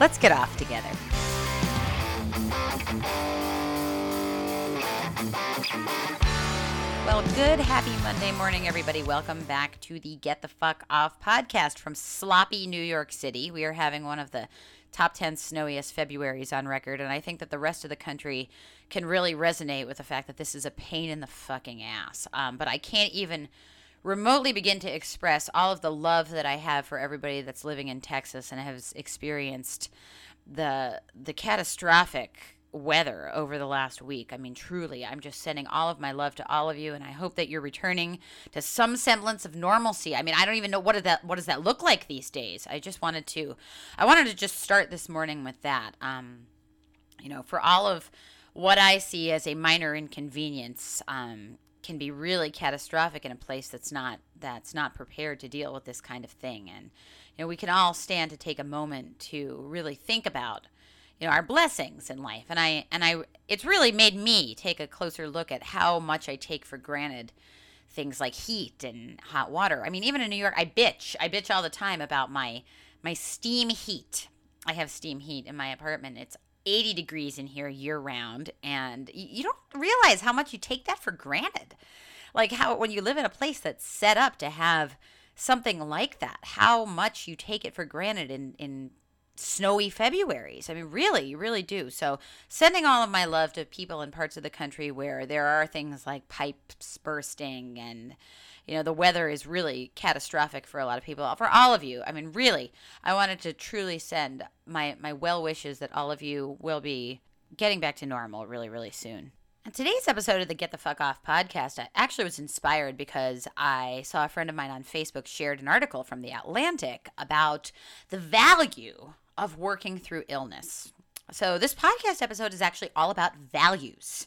Let's get off together. Well, good, happy Monday morning, everybody. Welcome back to the Get the Fuck Off podcast from sloppy New York City. We are having one of the top 10 snowiest Februarys on record, and I think that the rest of the country can really resonate with the fact that this is a pain in the fucking ass. Um, but I can't even remotely begin to express all of the love that I have for everybody that's living in Texas and has experienced the the catastrophic weather over the last week. I mean, truly, I'm just sending all of my love to all of you, and I hope that you're returning to some semblance of normalcy. I mean, I don't even know what that what does that look like these days. I just wanted to, I wanted to just start this morning with that. Um, you know, for all of what I see as a minor inconvenience, um, can be really catastrophic in a place that's not that's not prepared to deal with this kind of thing. And you know, we can all stand to take a moment to really think about you know our blessings in life. And i and i it's really made me take a closer look at how much i take for granted things like heat and hot water. I mean even in new york i bitch. I bitch all the time about my my steam heat. I have steam heat in my apartment. It's 80 degrees in here year round and you don't realize how much you take that for granted like how when you live in a place that's set up to have something like that how much you take it for granted in in snowy Februarys. I mean, really, you really do. So, sending all of my love to people in parts of the country where there are things like pipes bursting and you know the weather is really catastrophic for a lot of people for all of you i mean really i wanted to truly send my my well wishes that all of you will be getting back to normal really really soon and today's episode of the Get the Fuck Off podcast I actually was inspired because I saw a friend of mine on Facebook shared an article from The Atlantic about the value of working through illness. So, this podcast episode is actually all about values.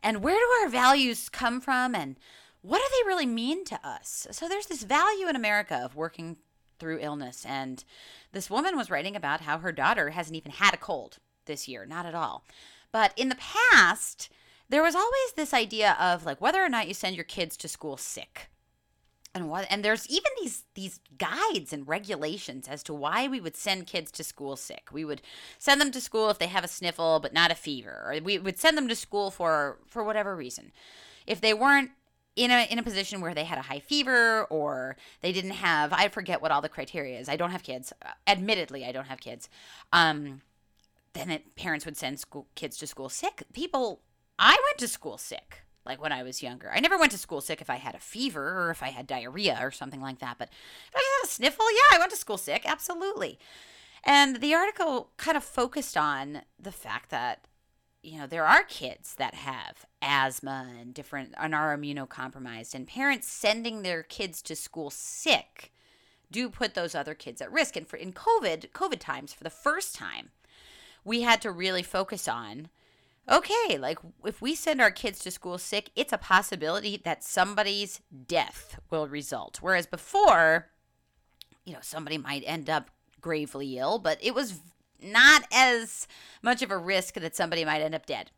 And where do our values come from and what do they really mean to us? So, there's this value in America of working through illness. And this woman was writing about how her daughter hasn't even had a cold this year, not at all. But in the past, there was always this idea of like whether or not you send your kids to school sick and what and there's even these these guides and regulations as to why we would send kids to school sick we would send them to school if they have a sniffle but not a fever or we would send them to school for for whatever reason if they weren't in a in a position where they had a high fever or they didn't have I forget what all the criteria is. I don't have kids. Admittedly, I don't have kids. Um, then it, parents would send school kids to school sick. People, I went to school sick like when I was younger. I never went to school sick if I had a fever or if I had diarrhea or something like that. But if I had a sniffle, yeah, I went to school sick, absolutely. And the article kind of focused on the fact that you know there are kids that have asthma and different and are immunocompromised and parents sending their kids to school sick do put those other kids at risk and for in covid covid times for the first time we had to really focus on okay, like if we send our kids to school sick, it's a possibility that somebody's death will result. Whereas before, you know, somebody might end up gravely ill, but it was not as much of a risk that somebody might end up dead.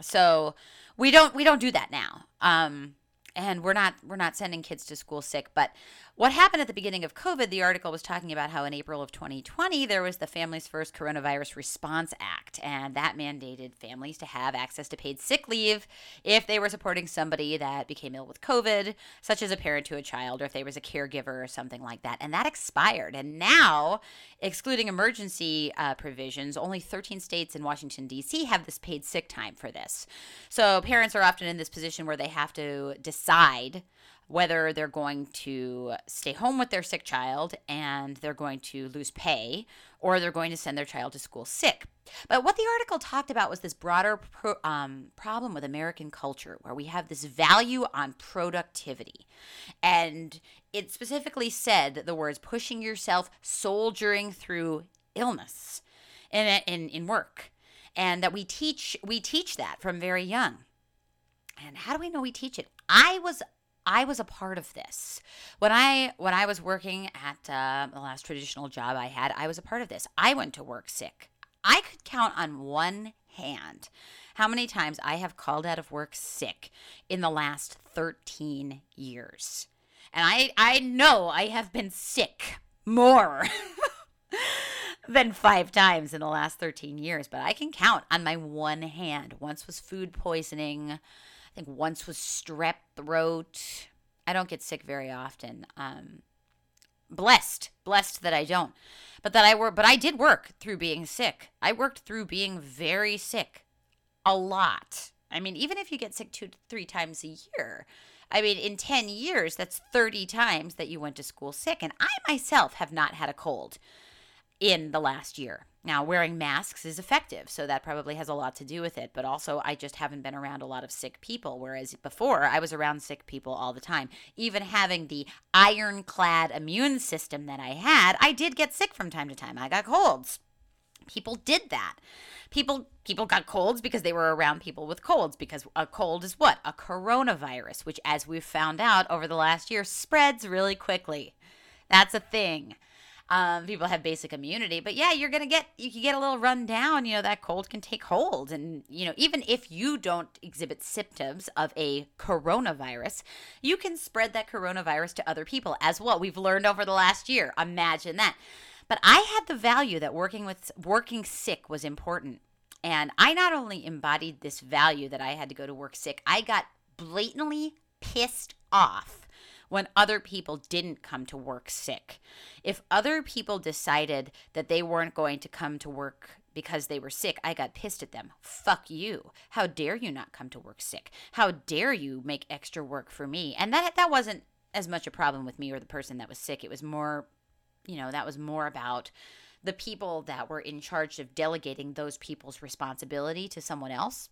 So we don't we don't do that now. Um, and we're not we're not sending kids to school sick, but what happened at the beginning of COVID, the article was talking about how in April of 2020, there was the Families First Coronavirus Response Act, and that mandated families to have access to paid sick leave if they were supporting somebody that became ill with COVID, such as a parent to a child, or if they was a caregiver or something like that. And that expired. And now, excluding emergency uh, provisions, only 13 states in Washington, D.C. have this paid sick time for this. So parents are often in this position where they have to decide whether they're going to stay home with their sick child and they're going to lose pay or they're going to send their child to school sick. But what the article talked about was this broader pro, um, problem with American culture where we have this value on productivity. And it specifically said the words pushing yourself, soldiering through illness in, in, in work. And that we teach we teach that from very young. And how do we know we teach it? I was I was a part of this. When I when I was working at uh, the last traditional job I had, I was a part of this. I went to work sick. I could count on one hand how many times I have called out of work sick in the last 13 years. And I I know I have been sick more than 5 times in the last 13 years, but I can count on my one hand. Once was food poisoning think once was strep throat. I don't get sick very often. Um, blessed, blessed that I don't. But that I work, but I did work through being sick. I worked through being very sick, a lot. I mean, even if you get sick two, three times a year, I mean, in 10 years, that's 30 times that you went to school sick. And I myself have not had a cold in the last year. Now, wearing masks is effective, so that probably has a lot to do with it. But also, I just haven't been around a lot of sick people, whereas before I was around sick people all the time. Even having the ironclad immune system that I had, I did get sick from time to time. I got colds. People did that. People people got colds because they were around people with colds because a cold is what? A coronavirus, which as we've found out over the last year spreads really quickly. That's a thing um, people have basic immunity. But yeah, you're gonna get you can get a little run down. You know that cold can take hold, and you know even if you don't exhibit symptoms of a coronavirus, you can spread that coronavirus to other people as well. We've learned over the last year. Imagine that. But I had the value that working with working sick was important. And I not only embodied this value that I had to go to work sick, I got blatantly pissed off when other people didn't come to work sick. If other people decided that they weren't going to come to work because they were sick, I got pissed at them. Fuck you. How dare you not come to work sick? How dare you make extra work for me? And that that wasn't as much a problem with me or the person that was sick. It was more, you know, that was more about the people that were in charge of delegating those people's responsibility to someone else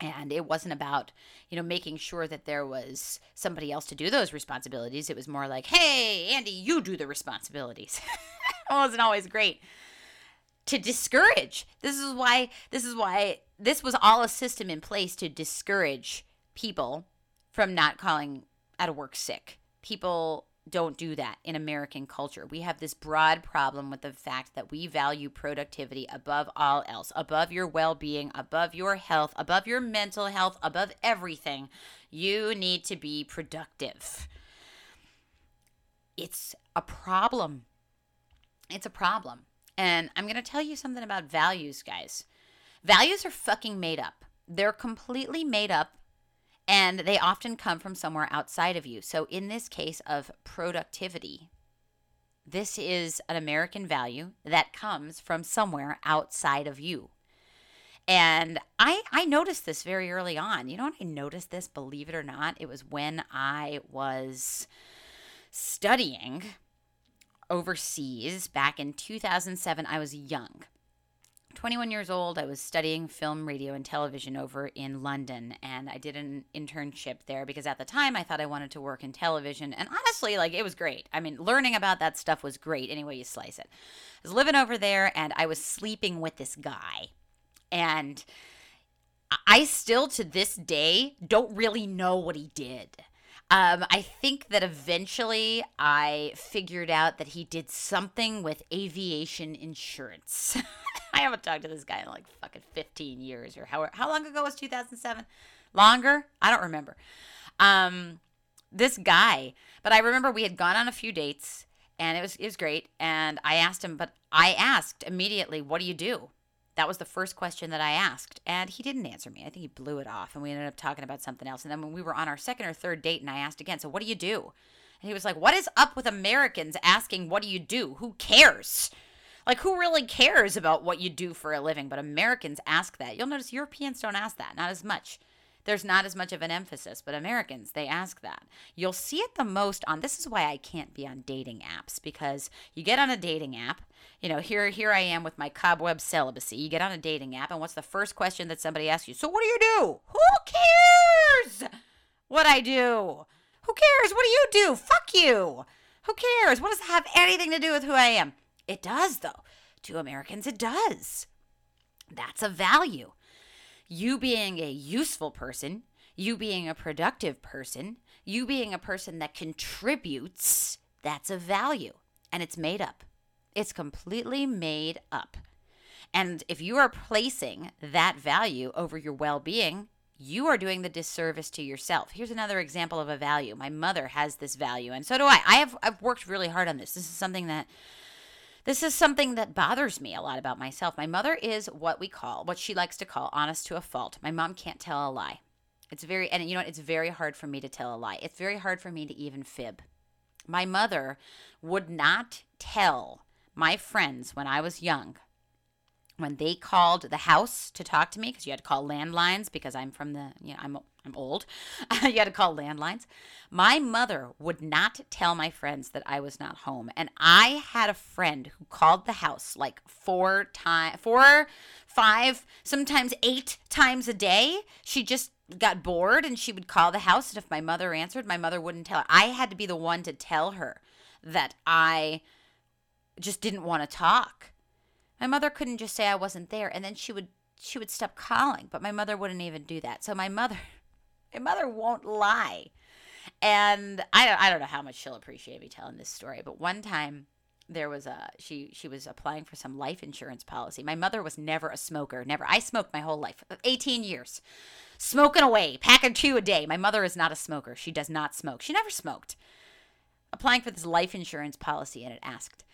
and it wasn't about you know making sure that there was somebody else to do those responsibilities. It was more like hey andy you do the responsibilities. It wasn't always great to discourage. This is why this is why this was all a system in place to discourage people from not calling out of work sick. People don't do that in American culture. We have this broad problem with the fact that we value productivity above all else, above your well being, above your health, above your mental health, above everything. You need to be productive. It's a problem. It's a problem. And I'm going to tell you something about values, guys. Values are fucking made up. They're completely made up and they often come from somewhere outside of you. So, in this case of productivity, this is an American value that comes from somewhere outside of you. And I, I noticed this very early on. You know, I noticed this, believe it or not, it was when I was studying overseas back in 2007. I was young. 21 years old. I was studying film, radio, and television over in London, and I did an internship there because at the time I thought I wanted to work in television. And honestly, like it was great. I mean, learning about that stuff was great any way you slice it. I was living over there, and I was sleeping with this guy. And I still to this day don't really know what he did. Um, I think that eventually I figured out that he did something with aviation insurance. I haven't talked to this guy in like fucking 15 years or how how long ago was 2007? Longer? I don't remember. Um this guy But I remember we had gone on a few dates and it was it was great. And I asked him, but I asked immediately, "What do you do?" That was the first question that I asked, and he didn't answer me. I think he blew it off, and we ended up talking about something else. And then when we were on our second or third date, and I asked again, "So what do you do?" And he was like, "What is up with Americans asking what do you do? Who cares?" Like, who really cares about what you do for a living? But Americans ask that. You'll notice Europeans don't ask that, not as much there's not as much of an emphasis, but Americans, they ask that. You'll see it the most on this is why I can't be on dating apps because you get on a dating app, you know, here here I am with my cobweb celibacy. You get on a dating app and what's the first question that somebody asks you? So what do you do? Who cares what I do? Who cares? What do you do? Fuck you. Who cares? What does that have anything to do with who I am? It does though. To Americans it does. That's a value you being a useful person, you being a productive person, you being a person that contributes, that's a value. And it's made up. It's completely made up. And if you are placing that value over your well being, you are doing the disservice to yourself. Here's another example of a value. My mother has this value, and so do I. I have I've worked really hard on this. This is something that this is something that bothers me a lot about myself. My mother is what we call, what she likes to call, honest to a fault. My mom can't tell a lie. It's very, and you know what? It's very hard for me to tell a lie. It's very hard for me to even fib. My mother would not tell my friends when I was young when they called the house to talk to me because you had to call landlines because I'm from the you know I'm I'm old. you had to call landlines. My mother would not tell my friends that I was not home, and I had a friend who called the house like four times, four, five, sometimes eight times a day. She just got bored and she would call the house and if my mother answered, my mother wouldn't tell her. I had to be the one to tell her that I just didn't want to talk my mother couldn't just say I wasn't there and then she would she would stop calling, but my mother wouldn't even do that. So my mother my mother won't lie. And I I don't know how much she'll appreciate me telling this story, but one time there was a she she was applying for some life insurance policy. My mother was never a smoker, never. I smoked my whole life, 18 years. Smoking away, packing two a day. My mother is not a smoker. She does not smoke. She never smoked. Applying for this life insurance policy and it asked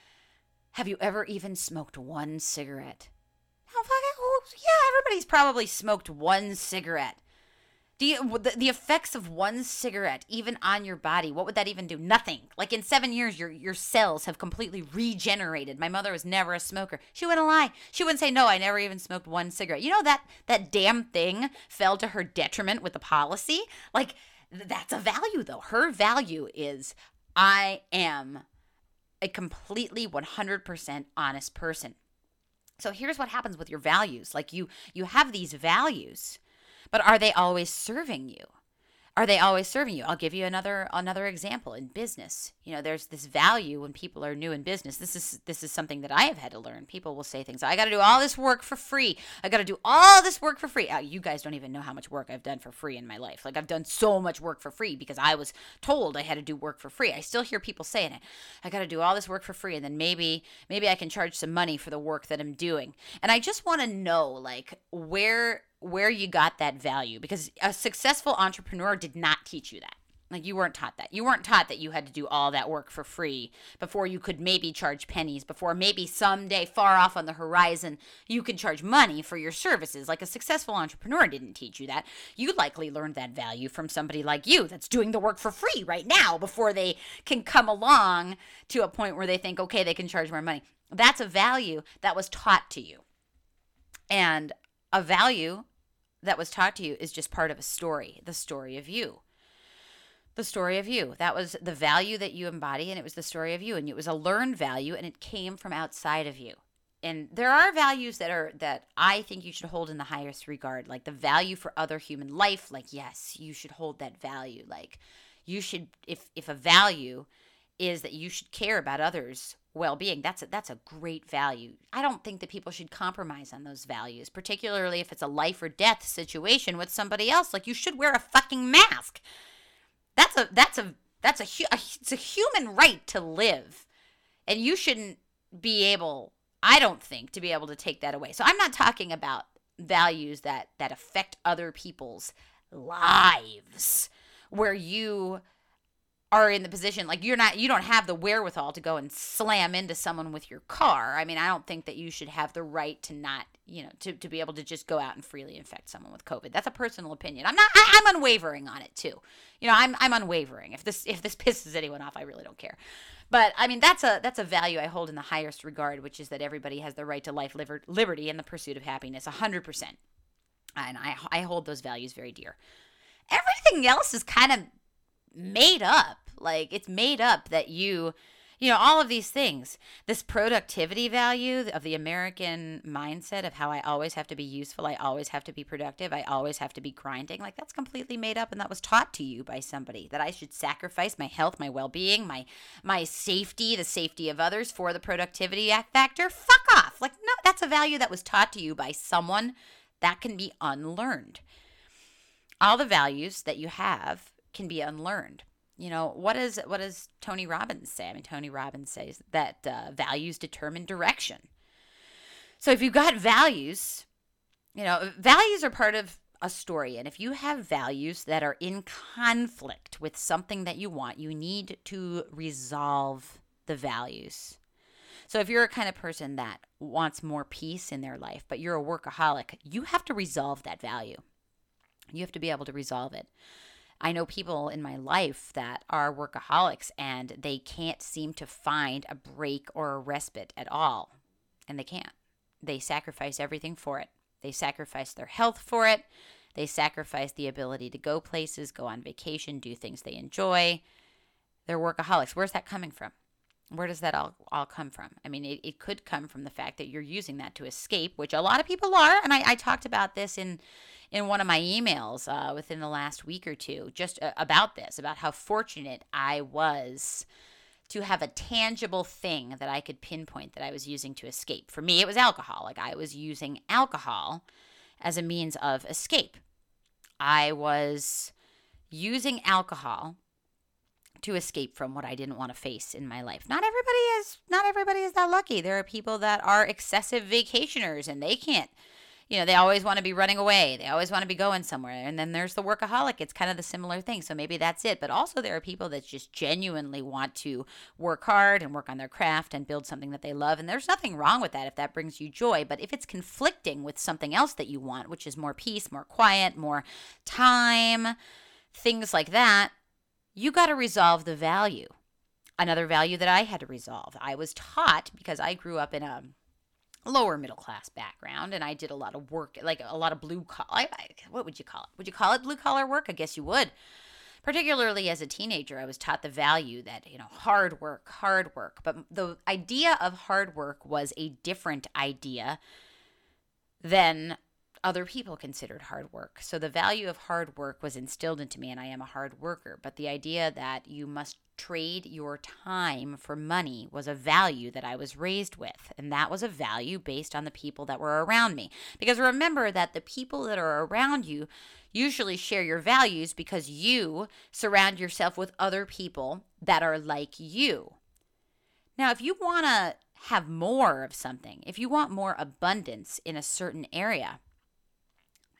have you ever even smoked one cigarette? Oh, fucking, yeah, everybody's probably smoked one cigarette. Do you, the, the effects of one cigarette, even on your body, what would that even do? Nothing. Like in seven years, your your cells have completely regenerated. My mother was never a smoker. She wouldn't lie. She wouldn't say no. I never even smoked one cigarette. You know that that damn thing fell to her detriment with the policy. Like that's a value though. Her value is I am a completely 100% honest person. So here's what happens with your values. Like you you have these values, but are they always serving you? are they always serving you? I'll give you another another example in business. You know there's this value when people are new in business. This is this is something that i have had to learn. People will say things i got to do all this work for free. I got to do all this work for free. Uh, you guys don't even know how much work i've done for free in my life. Like i've done so much work for free because i was told i had to do work for free. I still hear people saying it. I got to do all this work for free and then maybe maybe i can charge some money for the work that i'm doing. And i just want to know like where where you got that value because a successful entrepreneur did not teach you that. Like you weren't taught that. You weren't taught that you had to do all that work for free before you could maybe charge pennies, before maybe someday far off on the horizon you could charge money for your services. Like a successful entrepreneur didn't teach you that. You likely learned that value from somebody like you that's doing the work for free right now before they can come along to a point where they think, okay, they can charge more money. That's a value that was taught to you. And a value that was taught to you is just part of a story, the story of you. The story of you. That was the value that you embody, and it was the story of you. And it was a learned value, and it came from outside of you. And there are values that are that I think you should hold in the highest regard, like the value for other human life. Like, yes, you should hold that value. Like, you should, if if a value is that you should care about others well-being. That's a, that's a great value. I don't think that people should compromise on those values particularly if it's a life or death situation with somebody else. Like you should wear a fucking mask. That's a that's a that's a, a it's a human right to live. And you shouldn't be able i don't think to be able to take that away. So i'm not talking about values that that affect other people's lives where you are in the position like you're not you don't have the wherewithal to go and slam into someone with your car. I mean, I don't think that you should have the right to not, you know, to, to be able to just go out and freely infect someone with COVID. That's a personal opinion. I'm not I, I'm unwavering on it too. You know, I'm I'm unwavering. If this if this pisses anyone off, I really don't care. But I mean, that's a that's a value I hold in the highest regard, which is that everybody has the right to life, liber- liberty, and the pursuit of happiness, hundred percent. And I I hold those values very dear. Everything else is kind of made up. Like it's made up that you, you know, all of these things. This productivity value of the American mindset of how I always have to be useful, I always have to be productive, I always have to be grinding. Like that's completely made up and that was taught to you by somebody that I should sacrifice my health, my well-being, my my safety, the safety of others for the productivity factor. Fuck off. Like no, that's a value that was taught to you by someone that can be unlearned. All the values that you have can be unlearned. You know what is what does tony robbins say? I mean tony robbins says that uh, values determine direction. So if you've got values you know values are part of a story. And if you have values that are in conflict with something that you want you need to resolve the values. So if you're a kind of person that wants more peace in their life but you're a workaholic you have to resolve that value. You have to be able to resolve it I know people in my life that are workaholics and they can't seem to find a break or a respite at all. And they can't. They sacrifice everything for it. They sacrifice their health for it. They sacrifice the ability to go places, go on vacation, do things they enjoy. They're workaholics. Where's that coming from? Where does that all, all come from? I mean, it, it could come from the fact that you're using that to escape, which a lot of people are. And I, I talked about this in in one of my emails uh, within the last week or two, just uh, about this, about how fortunate I was to have a tangible thing that I could pinpoint that I was using to escape. For me, it was alcohol. Like I was using alcohol as a means of escape. I was using alcohol to escape from what I didn't want to face in my life. Not everybody is not everybody is that lucky. There are people that are excessive vacationers and they can't you know, they always want to be running away. They always want to be going somewhere. And then there's the workaholic. It's kind of the similar thing. So maybe that's it. But also, there are people that just genuinely want to work hard and work on their craft and build something that they love. And there's nothing wrong with that if that brings you joy. But if it's conflicting with something else that you want, which is more peace, more quiet, more time, things like that, you got to resolve the value. Another value that I had to resolve. I was taught because I grew up in a lower middle class background and I did a lot of work like a lot of blue collar what would you call it would you call it blue collar work I guess you would particularly as a teenager I was taught the value that you know hard work hard work but the idea of hard work was a different idea than other people considered hard work. So the value of hard work was instilled into me, and I am a hard worker. But the idea that you must trade your time for money was a value that I was raised with. And that was a value based on the people that were around me. Because remember that the people that are around you usually share your values because you surround yourself with other people that are like you. Now, if you want to have more of something, if you want more abundance in a certain area,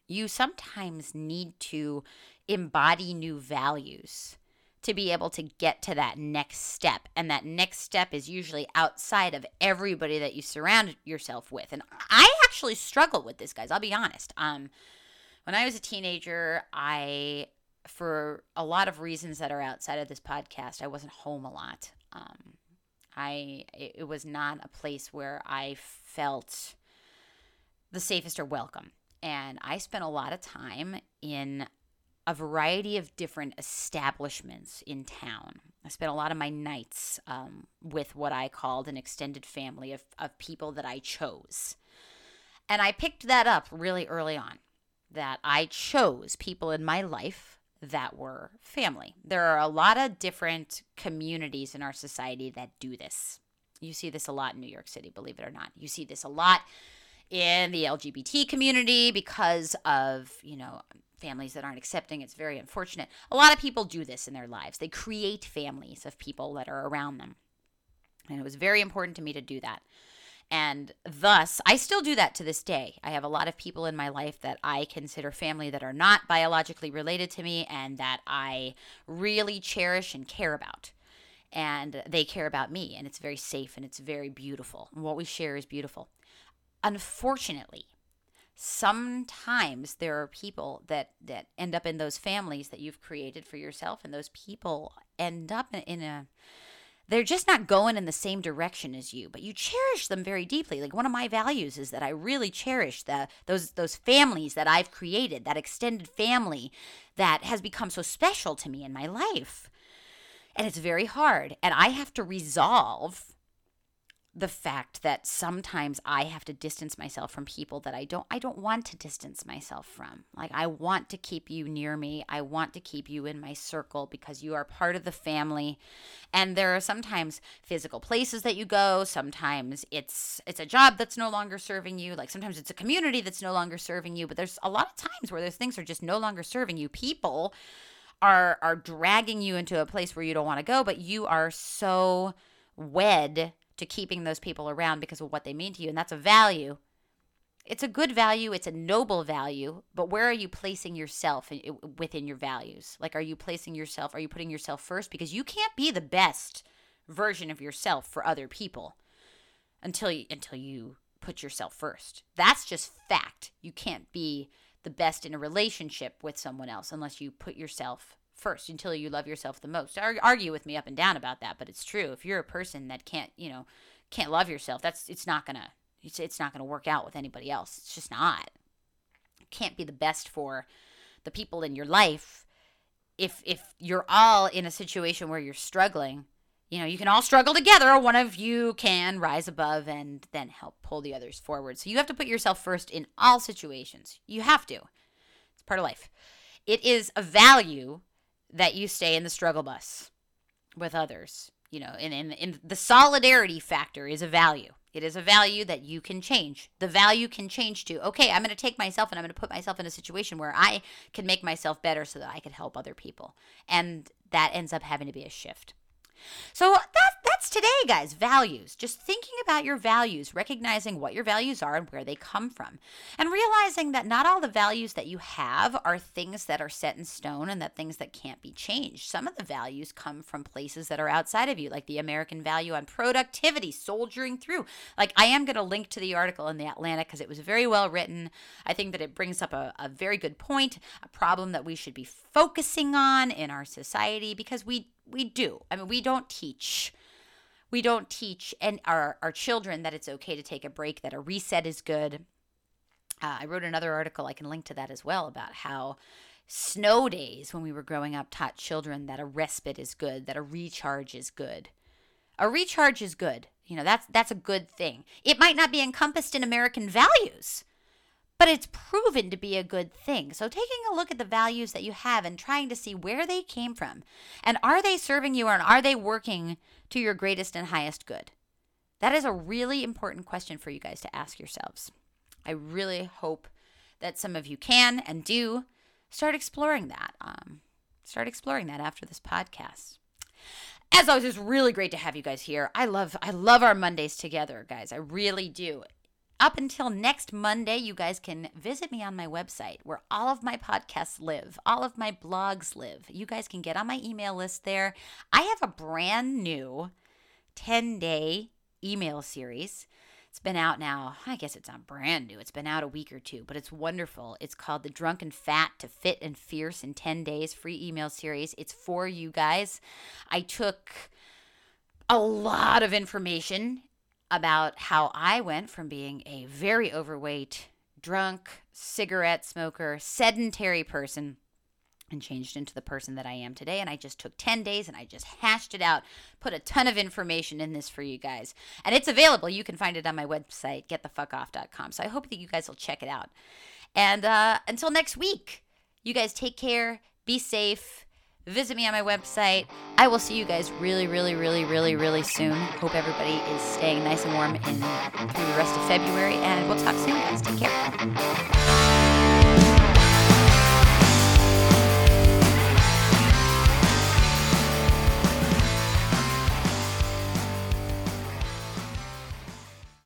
you sometimes need to embody new values to be able to get to that next step. And that next step is usually outside of everybody that you surround yourself with. And I actually struggle with this, guys. I'll be honest. Um, when I was a teenager, I, for a lot of reasons that are outside of this podcast, I wasn't home a lot. Um, I, it was not a place where I felt the safest or welcome and I spent a lot of time in a variety of different establishments in town. I spent a lot of my nights um, with what I called an extended family of, of people that I chose. And I picked that up really early on that I chose people in my life that were family. There are a lot of different communities in our society that do this. You see this a lot in New York City, believe it or not. You see this a lot in the LGBT community because of, you know, families that aren't accepting. It's very unfortunate. A lot of people do this in their lives. They create families of people that are around them. And it was very important to me to do that. And thus, I still do that to this day. I have a lot of people in my life that I consider family that are not biologically related to me and that I really cherish and care about. And they care about me, and it's very safe and it's very beautiful. And what we share is beautiful. Unfortunately, sometimes there are people that that end up in those families that you've created for yourself and those people end up in a they're just not going in the same direction as you but you cherish them very deeply. Like one of my values is that i really cherish the those those families that i've created that extended family that has become so special to me in my life. And it's very hard and i have to resolve the fact that sometimes I have to distance myself from people that I don't I don't want to distance myself from. Like I want to keep you near me. I want to keep you in my circle because you are part of the family. And there are sometimes physical places that you go, sometimes it's it's a job that's no longer serving you, like sometimes it's a community that's no longer serving you, but there's a lot of times where those things are just no longer serving you. People are are dragging you into a place where you don't want to go, but you are so wed to keeping those people around because of what they mean to you. And that's a value. It's a good value, it's a noble value, but where are you placing yourself in, within your values? Like, are you placing yourself, are you putting yourself first? Because you can't be the best version of yourself for other people until you, until you put yourself first. That's just fact. You can't be the best in a relationship with someone else unless you put yourself first until you love yourself the most. Argue with me up and down about that, but it's true. If you're a person that can't, you know, can't love yourself, that's it's not gonna it's, it's not gonna work out with anybody else. It's just not. You can't be the best for the people in your life if if you're all in a situation where you're struggling. You know, you can all struggle together. or One of you can rise above and then help pull the others forward. So you have to put yourself first in all situations. You have to. It's part of life. It is a value that you stay in the struggle bus with others. You know, and, and, and the solidarity factor is a value. It is a value that you can change. The value can change to, okay, I'm going to take myself and I'm going to put myself in a situation where I can make myself better so that I can help other people. And that ends up having to be a shift. So that that's today, guys. Values. Just thinking about your values, recognizing what your values are and where they come from, and realizing that not all the values that you have are things that are set in stone and that things that can't be changed. Some of the values come from places that are outside of you, like the American value on productivity, soldiering through. Like I am going to link to the article in the Atlantic because it was very well written. I think that it brings up a, a very good point, a problem that we should be focusing on in our society because we we do. I mean, we don't teach we don't teach and our, our children that it's okay to take a break, that a reset is good. Uh, I wrote another article, I can link to that as well, about how snow days when we were growing up taught children that a respite is good, that a recharge is good. A recharge is good. You know, that's that's a good thing. It might not be encompassed in American values, but it's proven to be a good thing. So, taking a look at the values that you have and trying to see where they came from and are they serving you and are they working to your greatest and highest good? That is a really important question for you guys to ask yourselves. I really hope that some of you can and do start exploring that. Um, start exploring that after this podcast. As always, it's really great to have you guys here. I love I love our Mondays together, guys. I really do up until next Monday, you guys can visit me on my website where all of my podcasts live, all of my blogs live. You guys can get on my email list there. I have a brand new 10 day email series. It's been out now, I guess it's not brand new. It's been out a week or two, but it's wonderful. It's called The Drunken Fat to Fit and Fierce in 10 Days free email series. It's for you guys. I took a lot of information about how I went from being a very overweight, drunk, cigarette smoker, sedentary person and changed into the person that I am today. And I just took 10 days and I just hashed it out, put a ton of information in this for you guys. And it's available. You can find it on my website, getthefuckoff.com. So I hope that you guys will check it out. And uh, until next week, you guys take care, be safe visit me on my website. I will see you guys really, really, really, really, really soon. Hope everybody is staying nice and warm in through the rest of February, and we'll talk soon, guys. Take care.